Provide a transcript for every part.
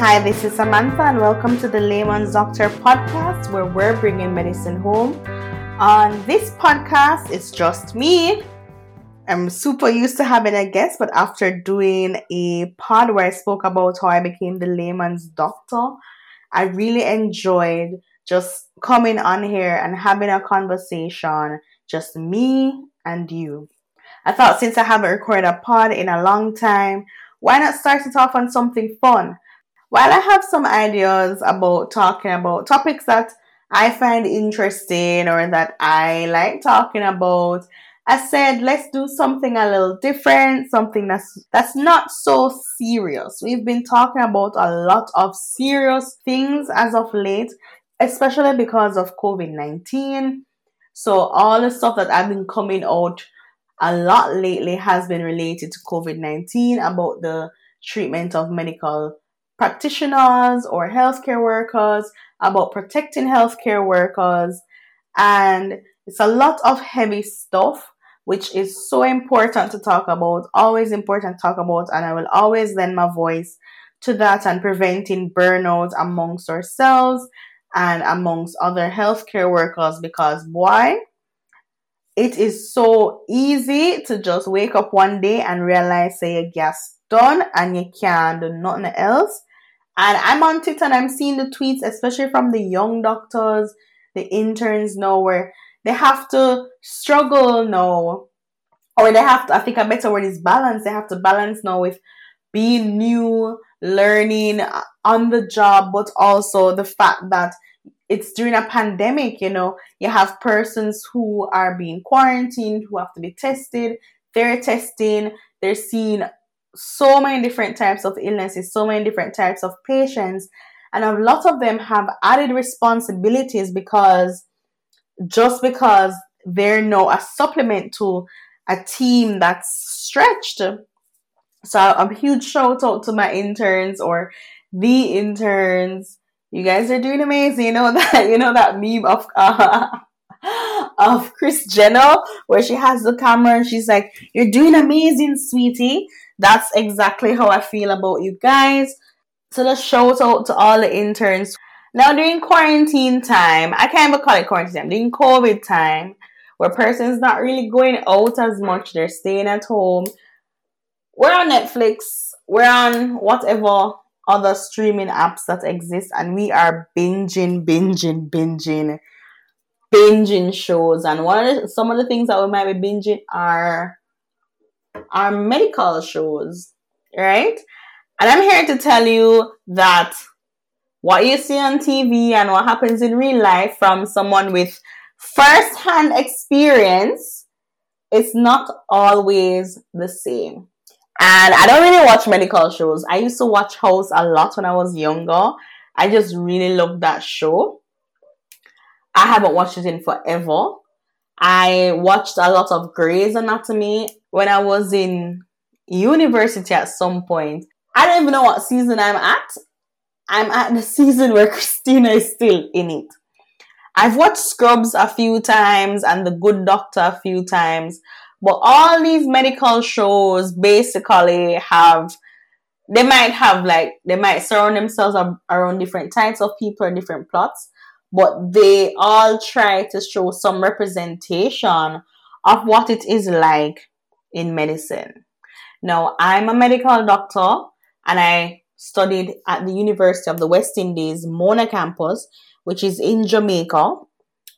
Hi, this is Samantha, and welcome to the Layman's Doctor podcast where we're bringing medicine home. On this podcast, it's just me. I'm super used to having a guest, but after doing a pod where I spoke about how I became the layman's doctor, I really enjoyed just coming on here and having a conversation, just me and you. I thought since I haven't recorded a pod in a long time, why not start it off on something fun? While I have some ideas about talking about topics that I find interesting or that I like talking about, I said let's do something a little different, something that's that's not so serious. We've been talking about a lot of serious things as of late, especially because of COVID-19. So all the stuff that I've been coming out a lot lately has been related to COVID-19 about the treatment of medical practitioners or healthcare workers, about protecting healthcare workers, and it's a lot of heavy stuff, which is so important to talk about, always important to talk about, and I will always lend my voice to that and preventing burnout amongst ourselves and amongst other healthcare workers because why? It is so easy to just wake up one day and realize say your gas done and you can't do nothing else and I'm on Twitter and I'm seeing the tweets, especially from the young doctors, the interns now, where they have to struggle now. Or they have to, I think a better word is balance. They have to balance now with being new, learning uh, on the job, but also the fact that it's during a pandemic, you know, you have persons who are being quarantined, who have to be tested, they're testing, they're seeing so many different types of illnesses, so many different types of patients, and a lot of them have added responsibilities because just because they're now a supplement to a team that's stretched. So a huge shout out to my interns or the interns. You guys are doing amazing. You know that you know that meme of uh, of Kris Jenner where she has the camera and she's like, "You're doing amazing, sweetie." That's exactly how I feel about you guys. So let's shout out to all the interns. Now during quarantine time, I can't even call it quarantine time, during COVID time, where persons not really going out as much, they're staying at home. We're on Netflix, we're on whatever other streaming apps that exist, and we are binging, binging, binging, binging shows. And one of the, some of the things that we might be binging are are medical shows, right? And I'm here to tell you that what you see on TV and what happens in real life from someone with first hand experience is not always the same. And I don't really watch medical shows. I used to watch House a lot when I was younger. I just really loved that show. I haven't watched it in forever. I watched a lot of Grey's Anatomy when I was in university at some point. I don't even know what season I'm at. I'm at the season where Cristina is still in it. I've watched Scrubs a few times and The Good Doctor a few times, but all these medical shows basically have they might have like they might surround themselves around different types of people or different plots, but they all try to show some representation of what it is like in medicine. Now, I'm a medical doctor and I studied at the University of the West Indies, Mona campus, which is in Jamaica.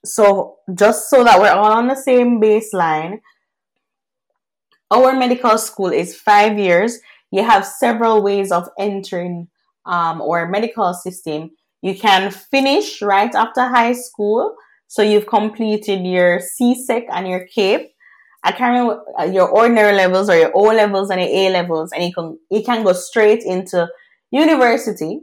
So, just so that we're all on the same baseline, our medical school is five years. You have several ways of entering um, our medical system. You can finish right after high school. So you've completed your CSEC and your CAPE I can't remember uh, your ordinary levels or your O levels and your A levels, and you can you can go straight into university.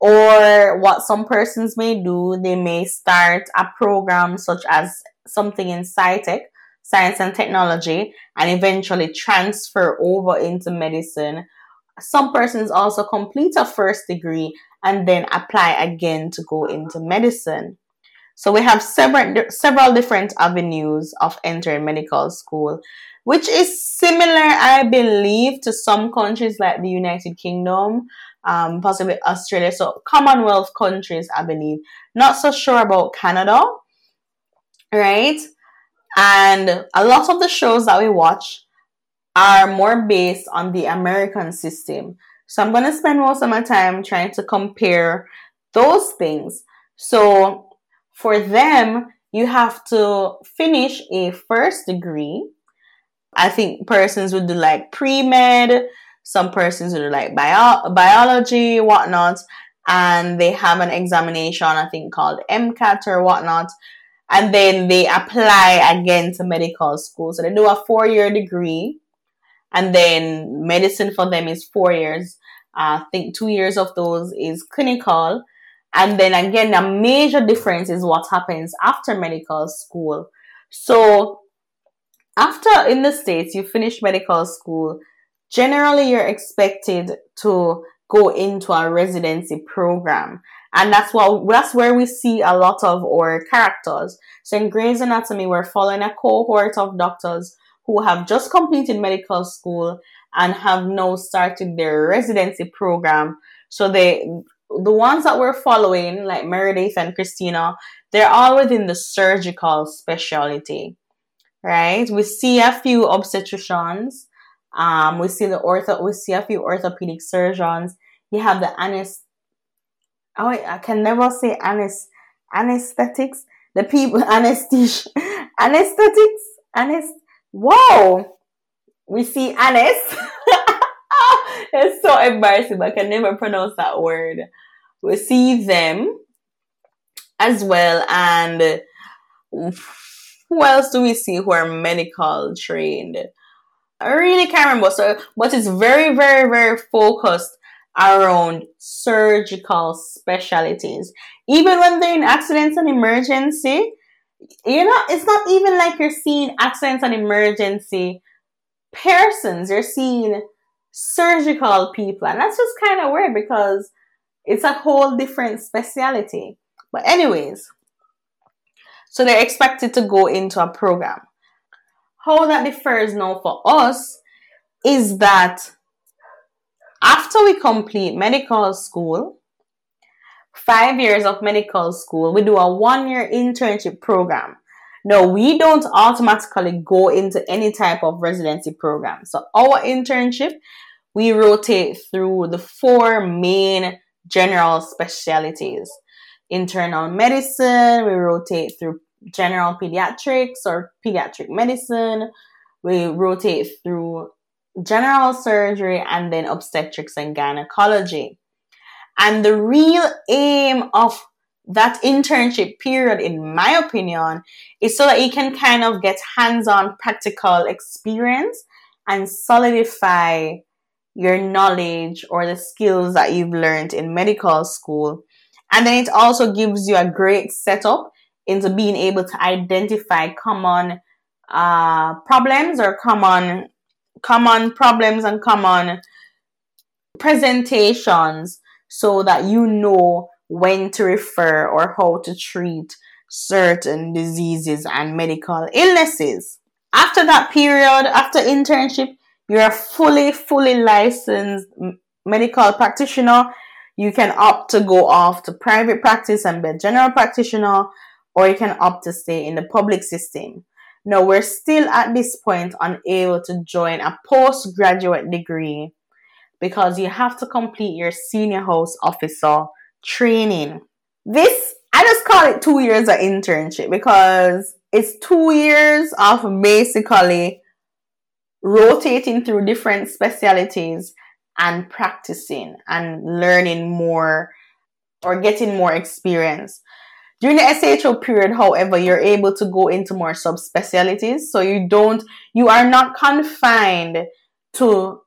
Or what some persons may do, they may start a program such as something in SciTech, science and technology, and eventually transfer over into medicine. Some persons also complete a first degree and then apply again to go into medicine. So we have several several different avenues of entering medical school, which is similar, I believe, to some countries like the United Kingdom. um, possibly Australia. So Commonwealth countries, I believe. Not so sure about Canada, right? And a lot of the shows that we watch are more based on the American system. So I'm going to spend most of my time trying to compare those things. So for them, you have to finish a first degree. I think persons would do like pre med, some persons would do like bio- biology, whatnot, and they have an examination, I think called MCAT or whatnot, and then they apply again to medical school. So they do a four year degree, and then medicine for them is four years. Uh, I think two years of those is clinical, and then again, a major difference is what happens after medical school. So, after in the States, you finish medical school, generally you're expected to go into a residency program. And that's what that's where we see a lot of our characters. So in Grey's Anatomy, we're following a cohort of doctors who have just completed medical school and have now started their residency program. So they the ones that we're following, like Meredith and Cristina, they're all within the surgical specialty, right? We see a few obstetricians. Um, we see the ortho, we see a few orthopedic surgeons. You have the anest. Oh, I can never say anest anesthetics. The people anesthesia, anesthetics, anest. Whoa, we see anest. it's so embarrassing, but I can never pronounce that word. We see them as well, and who else do we see who are medical trained? I really can't remember. So, but it's very, very, very focused around surgical specialties. Even when they're in accidents and emergency, you know, it's not even like you're seeing accidents and emergency persons. You're seeing surgical people. And that's just kind of weird because it's a whole different specialty. But, anyways, so they're expected to go into a program. How that differs now for us is that after we complete medical school, five years of medical school, we do a one year internship program. No, we don't automatically go into any type of residency program. So our internship we rotate through the four main general specialties internal medicine, we rotate through general pediatrics or pediatric medicine, we rotate through general surgery, and then obstetrics and gynecology. And the real aim of that internship period, in my opinion, is so that you can kind of get hands on practical experience and solidify your knowledge or the skills that you've learned in medical school. And then it also gives you a great setup into being able to identify common uh, problems or common common problems and common presentations so that you know when to refer or how to treat certain diseases and medical illnesses. After that period, after internship, you're a fully, fully licensed medical practitioner. You can opt to go off to private practice and be a general practitioner, or you can opt to stay in the public system. Now, we're still at this point unable to join a postgraduate degree because you have to complete your senior house officer training. This, I just call it two years of internship because it's two years of basically rotating through different specialities and practicing and learning more or getting more experience. During the SHO period, however, you're able to go into more subspecialties. So you don't, you are not confined to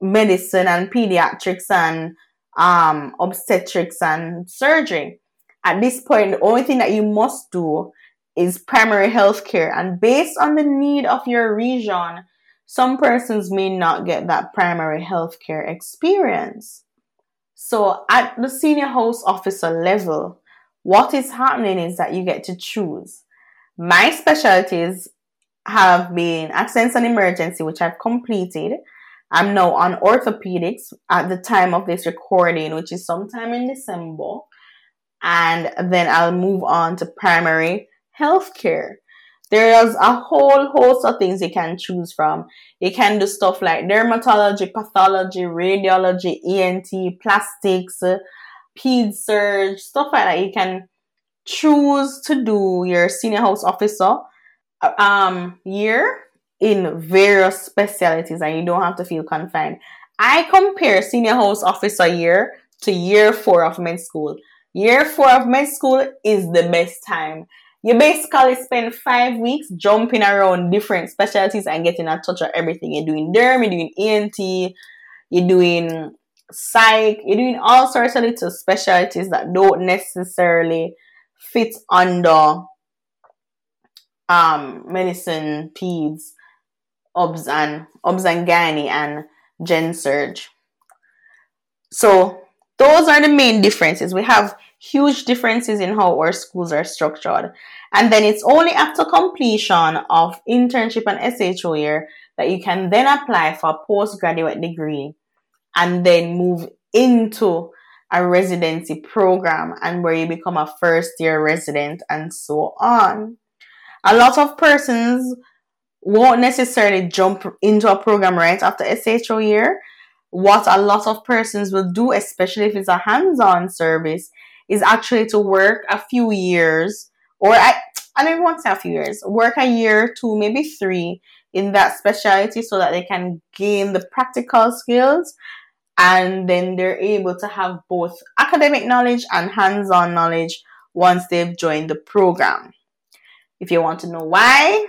medicine and pediatrics and um, obstetrics and surgery. At this point, the only thing that you must do is primary health care. And based on the need of your region, some persons may not get that primary healthcare experience. So at the senior house officer level, what is happening is that you get to choose. My specialties have been accidents and emergency, which I've completed, I'm now on orthopedics at the time of this recording, which is sometime in December. And then I'll move on to primary healthcare. There's a whole host of things you can choose from. You can do stuff like dermatology, pathology, radiology, ENT, plastics, ped surge, stuff like that. You can choose to do your senior house officer um, year in various specialties and you don't have to feel confined. I compare senior house officer year to year four of med school. Year four of med school is the best time. You basically spend five weeks jumping around different specialties and getting a touch of everything. You're doing derm, you're doing ENT, you're doing psych, you're doing all sorts of little specialties that don't necessarily fit under um medicine, peds, obs and obs and gynae and gen surge. So those are the main differences. We have huge differences in how our schools are structured. And then it's only after completion of internship and SHO year that you can then apply for a postgraduate degree and then move into a residency program and where you become a first year resident and so on. A lot of persons won't necessarily jump into a program right after SHO year. What a lot of persons will do, especially if it's a hands on service, is actually to work a few years, or I, I don't want to say a few years, work a year, two, maybe three in that specialty so that they can gain the practical skills and then they're able to have both academic knowledge and hands on knowledge once they've joined the program. If you want to know why,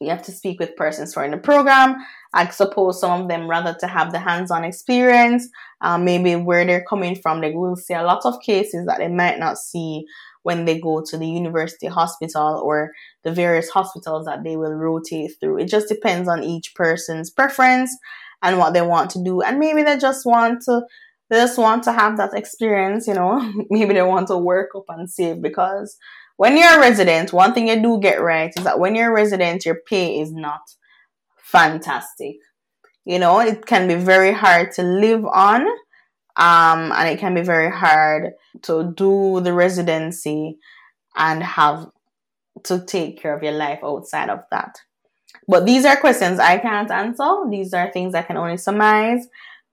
you have to speak with persons who are in the program. I suppose some of them rather to have the hands-on experience, uh, maybe where they're coming from. They will see a lot of cases that they might not see when they go to the university hospital or the various hospitals that they will rotate through. It just depends on each person's preference and what they want to do. And maybe they just want to they just want to have that experience, you know. maybe they want to work up and save because when you're a resident, one thing you do get right is that when you're a resident, your pay is not fantastic. You know, it can be very hard to live on, um, and it can be very hard to do the residency and have to take care of your life outside of that. But these are questions I can't answer. These are things I can only surmise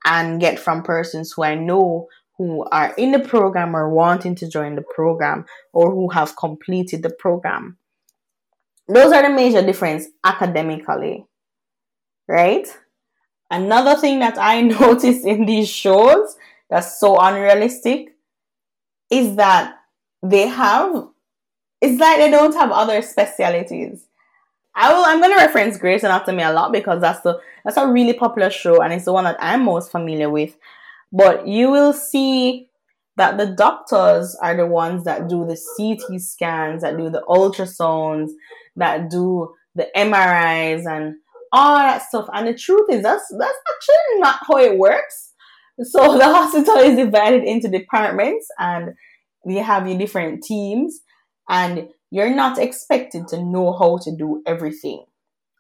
and get from persons who I know who are in the program or wanting to join the program or who have completed the program. Those are the major difference academically, right? Another thing that I noticed in these shows that's so unrealistic is that they have it's like they don't have other specialities. I will I'm gonna reference Grey's Anatomy a lot because that's the that's a really popular show and it's the one that I'm most familiar with. But you will see that the doctors are the ones that do the CT scans, that do the ultrasounds, that do the MRIs and all that stuff. And the truth is that's that's actually not how it works. So the hospital is divided into departments and you have your different teams and you're not expected to know how to do everything.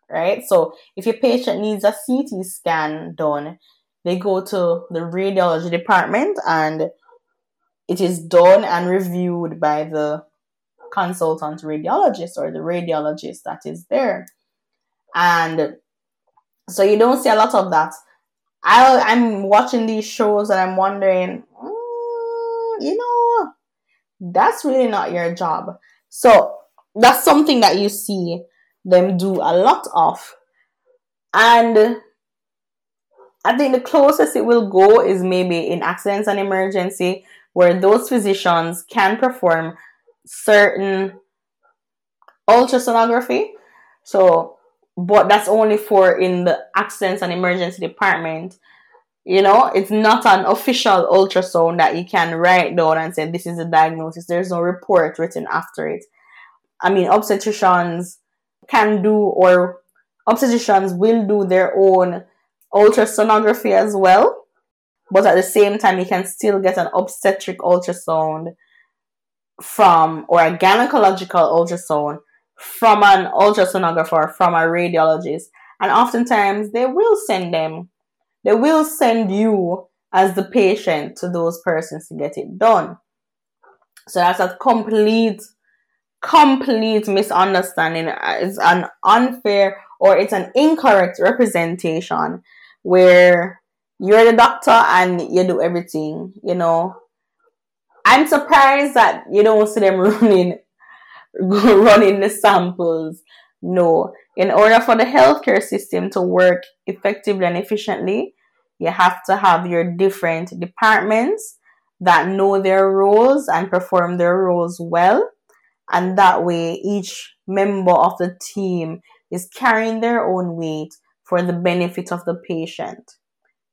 Right? So if your patient needs a CT scan done, they go to the radiology department and it is done and reviewed by the consultant radiologist or the radiologist that is there. And so you don't see a lot of that. I, I'm watching these shows and I'm wondering, mm, you know, that's really not your job. So that's something that you see them do a lot of. And I think the closest it will go is maybe in accidents and emergency, where those physicians can perform certain ultrasonography. So, but that's only for in the accidents and emergency department. You know, it's not an official ultrasound that you can write down and say this is a diagnosis. There's no report written after it. I mean, obstetricians can do or obstetricians will do their own ultrasonography as well. But at the same time, you can still get an obstetric ultrasound from, or a gynecological ultrasound from an ultrasonographer, from a radiologist. And oftentimes they will send them they will send you as the patient to those persons to get it done. So that's a complete, complete misunderstanding. It's an unfair or it's an incorrect representation where you're the doctor and you do everything, you know. I'm surprised that you don't see them running running the samples. No. In order for the healthcare system to work effectively and efficiently, you have to have your different departments that know their roles and perform their roles well. And that way, each member of the team is carrying their own weight for the benefit of the patient.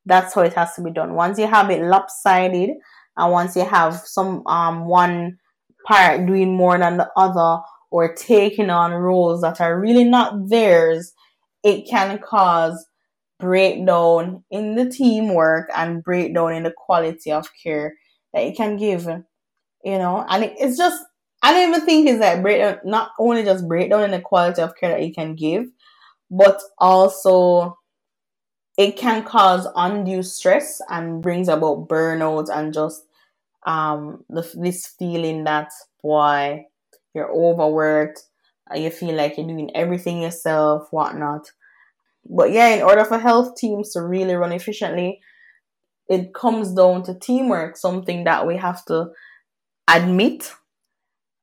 That's how it has to be done. Once you have it lopsided, and once you have some um one part doing more than the other or taking on roles that are really not theirs, it can cause breakdown in the teamwork and breakdown in the quality of care that it can give. You know, and it, it's just I don't even think it's that breakdown not only just breakdown in the quality of care that it can give, but also it can cause undue stress and brings about burnout and just um the, this feeling that why you're overworked uh, you feel like you're doing everything yourself whatnot. But yeah in order for health teams to really run efficiently it comes down to teamwork something that we have to admit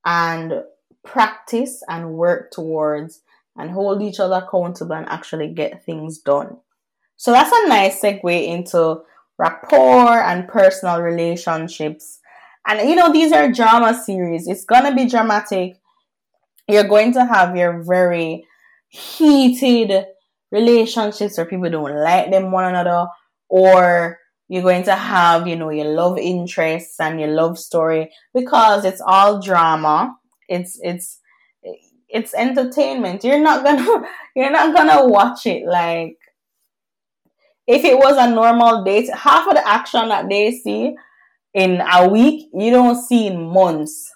and practice and work towards and hold each other accountable and actually get things done so that's a nice segue into rapport and personal relationships. And you know, these are drama series. It's gonna be dramatic. You're going to have your very heated relationships where people don't like them one another, or you're going to have, you know, your love interests and your love story because it's all drama. It's it's it's entertainment. You're not gonna you're not gonna watch it like if it was a normal date, half of the action that they see in a week, you don't see in months.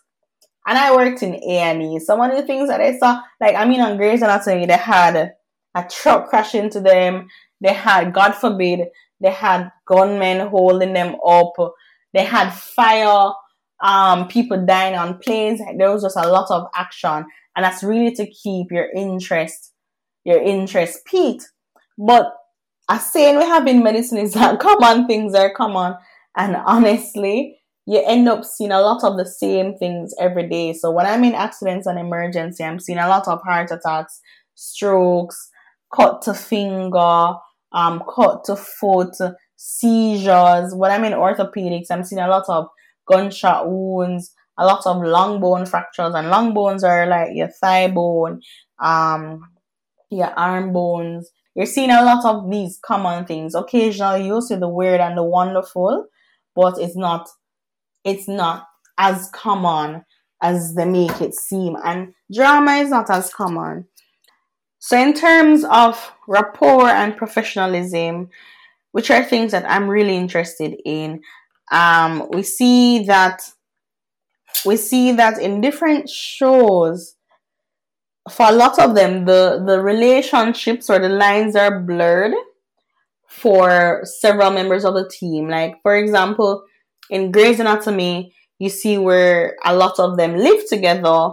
And I worked in A&E. Some of the things that I saw, like, I mean, on Grey's Anatomy, they had a truck crash into them. They had, God forbid, they had gunmen holding them up. They had fire, um, people dying on planes. There was just a lot of action. And that's really to keep your interest, your interest piqued. But a saying we have in medicine is that common things are common. And honestly, you end up seeing a lot of the same things every day. So when I'm in accidents and emergency, I'm seeing a lot of heart attacks, strokes, cut to finger, um, cut to foot, seizures. When I'm in orthopedics, I'm seeing a lot of gunshot wounds, a lot of long bone fractures, and long bones are like your thigh bone, um, your arm bones, you're seeing a lot of these common things. Occasionally you'll see the weird and the wonderful, but it's not it's not as common as they make it seem. And drama is not as common. So in terms of rapport and professionalism, which are things that I'm really interested in, um, we see that we see that in different shows for a lot of them, the, the relationships or the lines are blurred for several members of the team. Like, for example, in Grey's Anatomy, you see where a lot of them live together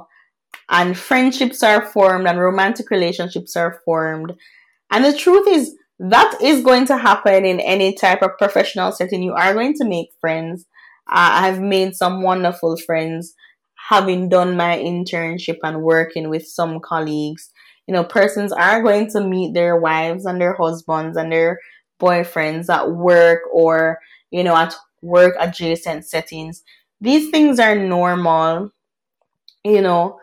and friendships are formed and romantic relationships are formed. And the truth is, that is going to happen in any type of professional setting. You are going to make friends. I have made some wonderful friends having done my internship and working with some colleagues, you know, persons are going to meet their wives and their husbands and their boyfriends at work or, you know, at work adjacent settings. These things are normal, you know,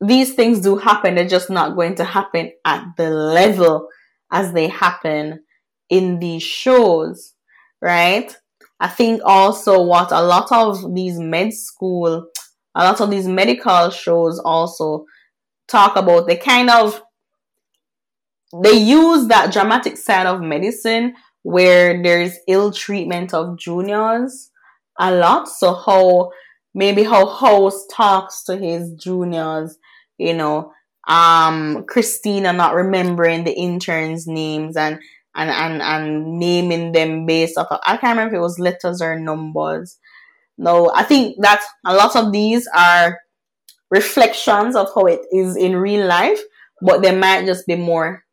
these things do happen. They're just not going to happen at the level as they happen in these shows, right? I think also what a lot of these med school a lot of these medical shows also talk about the kind of they use that dramatic side of medicine where there's ill treatment of juniors a lot. So how maybe how House talks to his juniors, you know, um Cristina not remembering the interns' names and and and and naming them based off of, I can't remember if it was letters or numbers. No, I think that a lot of these are reflections of how it is in real life, but they might just be more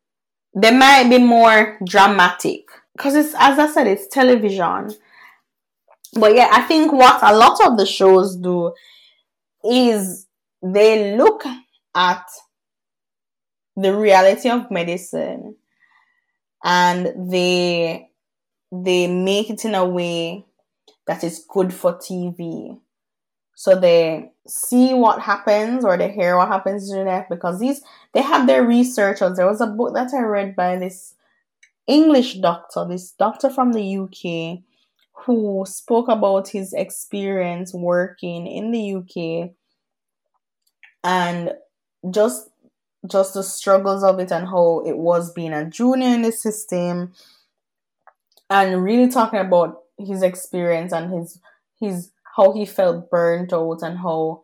they might be more dramatic because it's as I said, it's television. But yeah, I think what a lot of the shows do is they look at the reality of medicine and they they make it in a way that is good for TV. So they see what happens or they hear what happens in life because these they have their researchers. There was a book that I read by this English doctor, this doctor from the UK, who spoke about his experience working in the UK and just just the struggles of it and how it was being a junior in the system and really talking about his experience and his his how he felt burnt out and how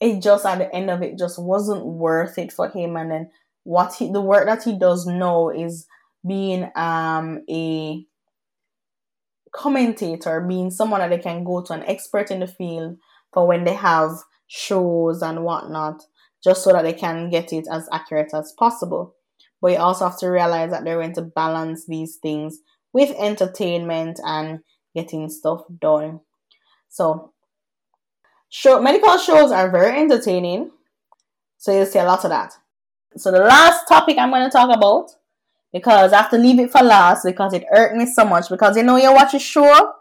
it just at the end of it just wasn't worth it for him. And then what he the work that he does now is being um a commentator being someone that they can go to an expert in the field for when they have shows and whatnot just so that they can get it as accurate as possible but you also have to realize that they're going to balance these things with entertainment and getting stuff done so, show medical shows are very entertaining. So you'll see a lot of that. So the last topic I'm going to talk about, because I have to leave it for last because it hurt me so much. Because you know you watch a show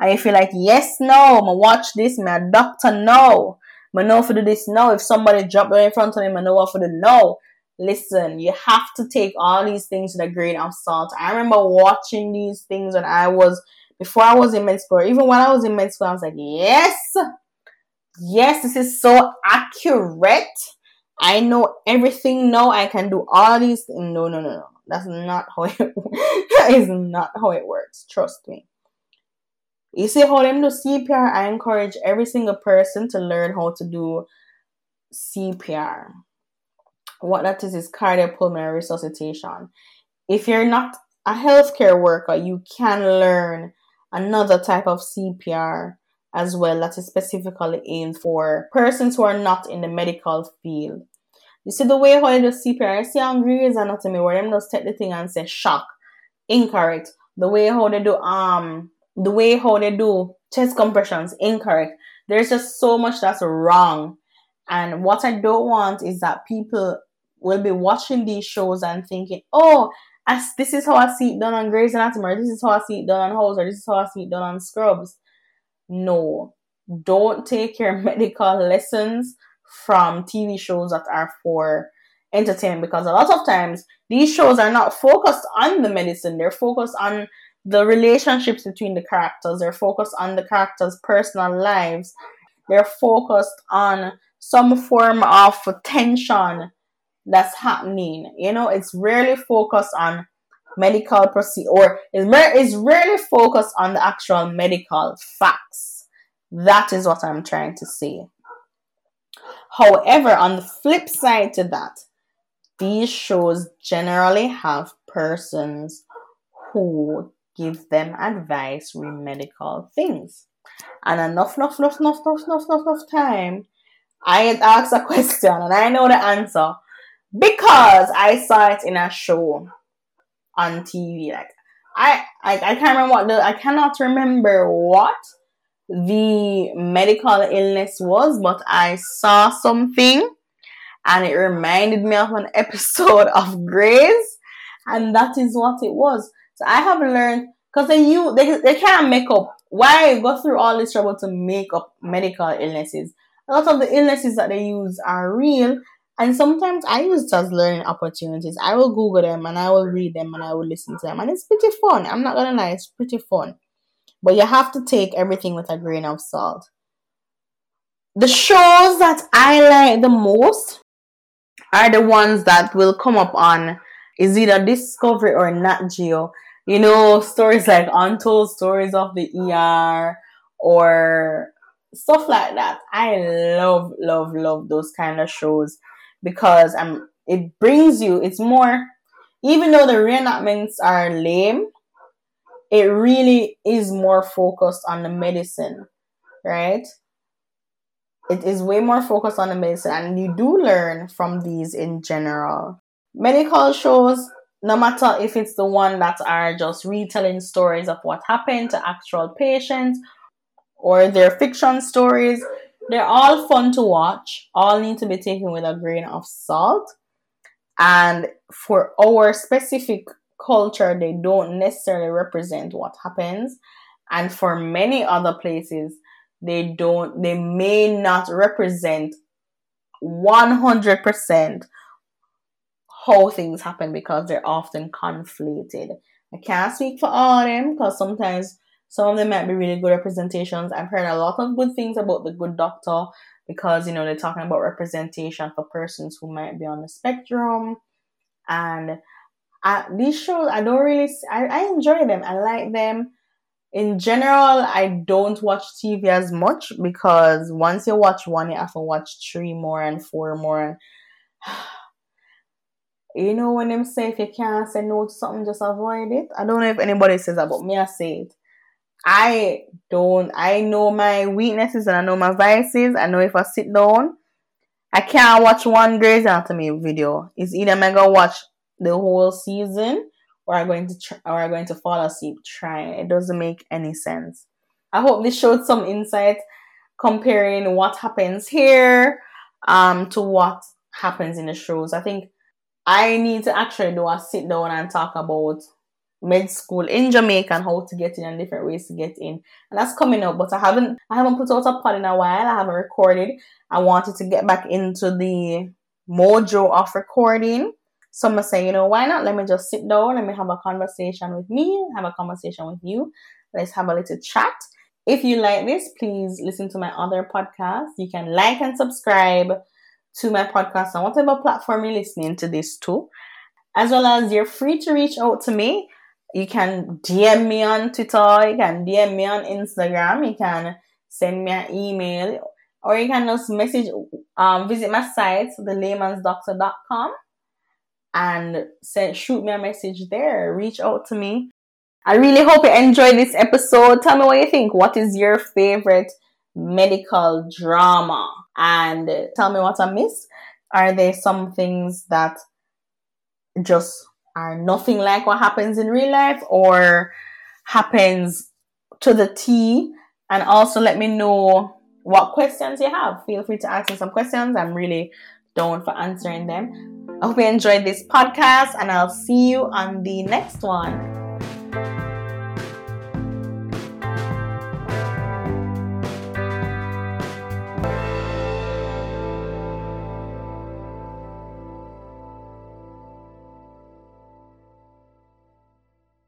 and you feel like yes, no, I'ma watch this. My doctor no, I know for this no. If somebody drop right in front of me, I know for the no. Listen, you have to take all these things with a grain of salt. I remember watching these things when I was before I was in med school, even when I was in med school, I was like, yes, yes, this is so accurate. I know everything now. I can do all these. No, no, no, no. That's not how it. that is not how it works. Trust me. You see how them do CPR? I encourage every single person to learn how to do CPR. What that is is cardiopulmonary resuscitation. If you're not a healthcare worker, you can learn another type of CPR as well that is specifically aimed for persons who are not in the medical field. You see the way how they do CPR, I see on Grey's Anatomy where them just take the thing and say shock. Incorrect. The way how they do um the way how they do chest compressions, incorrect. There's just so much that's wrong. And what I don't want is that people will be watching these shows and thinking, oh, this is how I see it done on Grey's Anatomy, this is how I see it done on House, or this is how I see it done on Scrubs. No, don't take your medical lessons from TV shows that are for entertainment because a lot of times these shows are not focused on the medicine, they're focused on the relationships between the characters, they're focused on the characters' personal lives, they're focused on some form of tension that's happening. You know, it's rarely focused on medical procedure or it's, it's rarely focused on the actual medical facts. That is what I'm trying to say. However, on the flip side to that, these shows generally have persons who give them advice with medical things. And enough, enough, enough, enough, enough, enough, enough, enough time, I had asked a question and I know the answer because I saw it in a show on TV. Like I, I, I can't remember what the I cannot remember what the medical illness was, but I saw something and it reminded me of an episode of Grey's, and that is what it was. So I have learned because they you they, they can't make up. Why go through all this trouble to make up medical illnesses? A lot of the illnesses that they use are real, and sometimes I use it as learning opportunities. I will Google them and I will read them and I will listen to them. And it's pretty fun. I'm not gonna lie, it's pretty fun. But you have to take everything with a grain of salt. The shows that I like the most are the ones that will come up on is either Discovery or Nat Geo. You know, stories like Untold Stories of the ER or stuff like that. I love, love, love those kind of shows because um it brings you it's more even though the reenactments are lame, it really is more focused on the medicine, right? It is way more focused on the medicine, and you do learn from these in general. Medical shows, no matter if it's the one that are just retelling stories of what happened to actual patients or their fiction stories, they're all fun to watch. All need to be taken with a grain of salt. And for our specific culture, they don't necessarily represent what happens. And for many other places, they don't, they may not represent 100% how things happen because they're often conflated. I can't speak for all of them because sometimes some of them might be really good representations. I've heard a lot of good things about the good doctor because you know they're talking about representation for persons who might be on the spectrum and these shows i don't really I, I enjoy them i like them in general i don't watch tv as much because once you watch one you have to watch three more and four more and you know when them say if you can't say no to something just avoid it i don't know if anybody says that but me i say it I don't, I know my weaknesses and I know my vices. I know if I sit down, I can't watch one Grey's Anatomy video. It's either I'm gonna watch the whole season or I'm going to try, or I'm going to fall asleep trying. It doesn't make any sense. I hope this showed some insight comparing what happens here um to what happens in the shows. I think I need to actually do a sit down and talk about med school in Jamaica and how to get in and different ways to get in. And that's coming up, but I haven't I haven't put out a pod in a while. I haven't recorded. I wanted to get back into the mojo of recording. So I'm say, you know, why not? Let me just sit down, let me have a conversation with me, have a conversation with you. Let's have a little chat. If you like this, please listen to my other podcast. You can like and subscribe to my podcast on whatever platform you're listening to this to. As well as you're free to reach out to me you can DM me on Twitter, you can DM me on Instagram, you can send me an email, or you can just message, um, visit my site, thelaymansdoctor.com, and send, shoot me a message there. Reach out to me. I really hope you enjoyed this episode. Tell me what you think. What is your favorite medical drama? And tell me what I missed. Are there some things that just are nothing like what happens in real life or happens to the T. And also let me know what questions you have. Feel free to ask me some questions. I'm really down for answering them. I hope you enjoyed this podcast and I'll see you on the next one.